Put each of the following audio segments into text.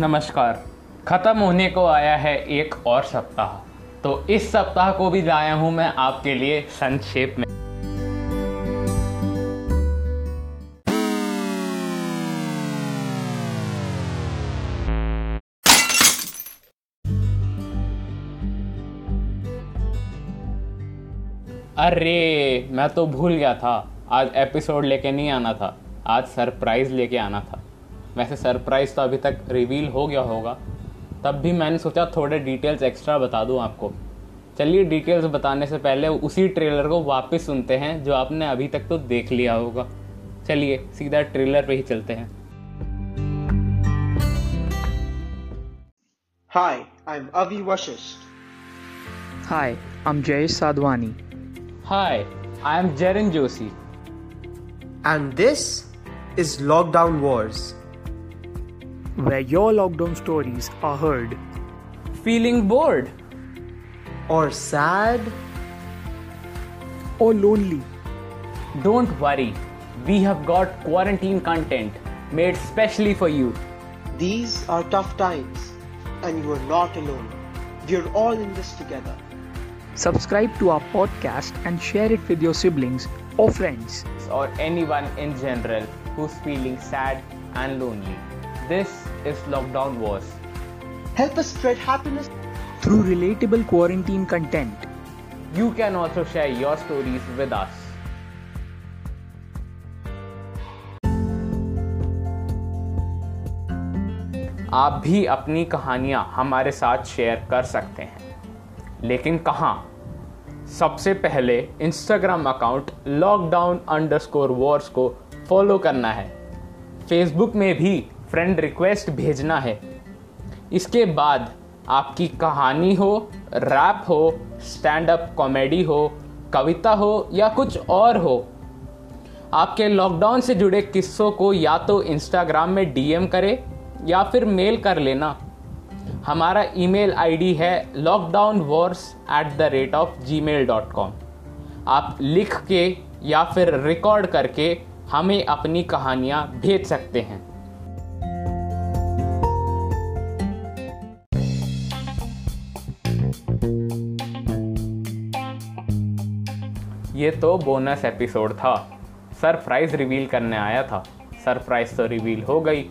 नमस्कार। ख़त्म होने को आया है एक और सप्ताह। तो इस सप्ताह को भी लाया हूँ मैं आपके लिए संक्षेप में। अरे, मैं तो भूल गया था। आज एपिसोड लेके नहीं आना था। आज सरप्राइज़ लेके आना था। वैसे सरप्राइज़ तो अभी तक रिवील हो गया होगा तब भी मैंने सोचा थोड़े डिटेल्स एक्स्ट्रा बता दूँ आपको चलिए डिटेल्स बताने से पहले उसी ट्रेलर को वापस सुनते हैं जो आपने अभी तक तो देख लिया होगा चलिए सीधा ट्रेलर पे ही चलते हैं Hi, I'm Avi Vashisht. Hi, I'm Jayesh Sadwani. Hi I am Jaran Joshi And this is Lockdown Wars. where your lockdown stories are heard. Feeling bored? Or sad? Or lonely? Don't worry, we have got quarantine content made specially for you. These are tough times, and you are not alone. We are all in this together. Subscribe to our podcast and share it with your siblings or friends. Or anyone in general who's feeling sad and lonely. This is Lockdown Wars. Help us spread happiness. Through relatable quarantine content. You can also share your stories with us. आप भी अपनी कहानियाँ हमारे साथ share कर सकते हैं लेकिन कहाँ सबसे पहले Instagram account lockdown underscore wars को फॉलो करना है फेसबुक में भी फ्रेंड रिक्वेस्ट भेजना है। इसके बाद आपकी कहानी हो रैप हो स्टैंड अप कॉमेडी हो, कविता हो या कुछ और हो, आपके लॉकडाउन से जुड़े किस्सों को या तो इंस्टाग्राम में डीएम करें या फिर मेल कर लेना। हमारा ईमेल आईडी है lockdown wars at the rate of Gmail dot com आप लिख के या फिर रिकॉर्ड करके हमें अपनी कहानियाँ भेज सकते हैं। ये तो बोनस एपिसोड था। सरप्राइज़ रिवील करने आया था। सरप्राइज़ तो रिवील हो गई।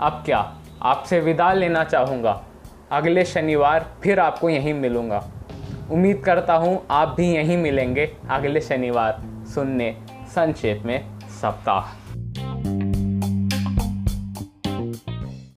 अब क्या? आपसे विदा लेना चाहूँगा। अगले शनिवार फिर आपको यहीं मिलूँगा। उम्मीद करता हूँ आप भी यहीं मिलेंगे अगले शनिवार सुनने संक्षेप में सप्ताह।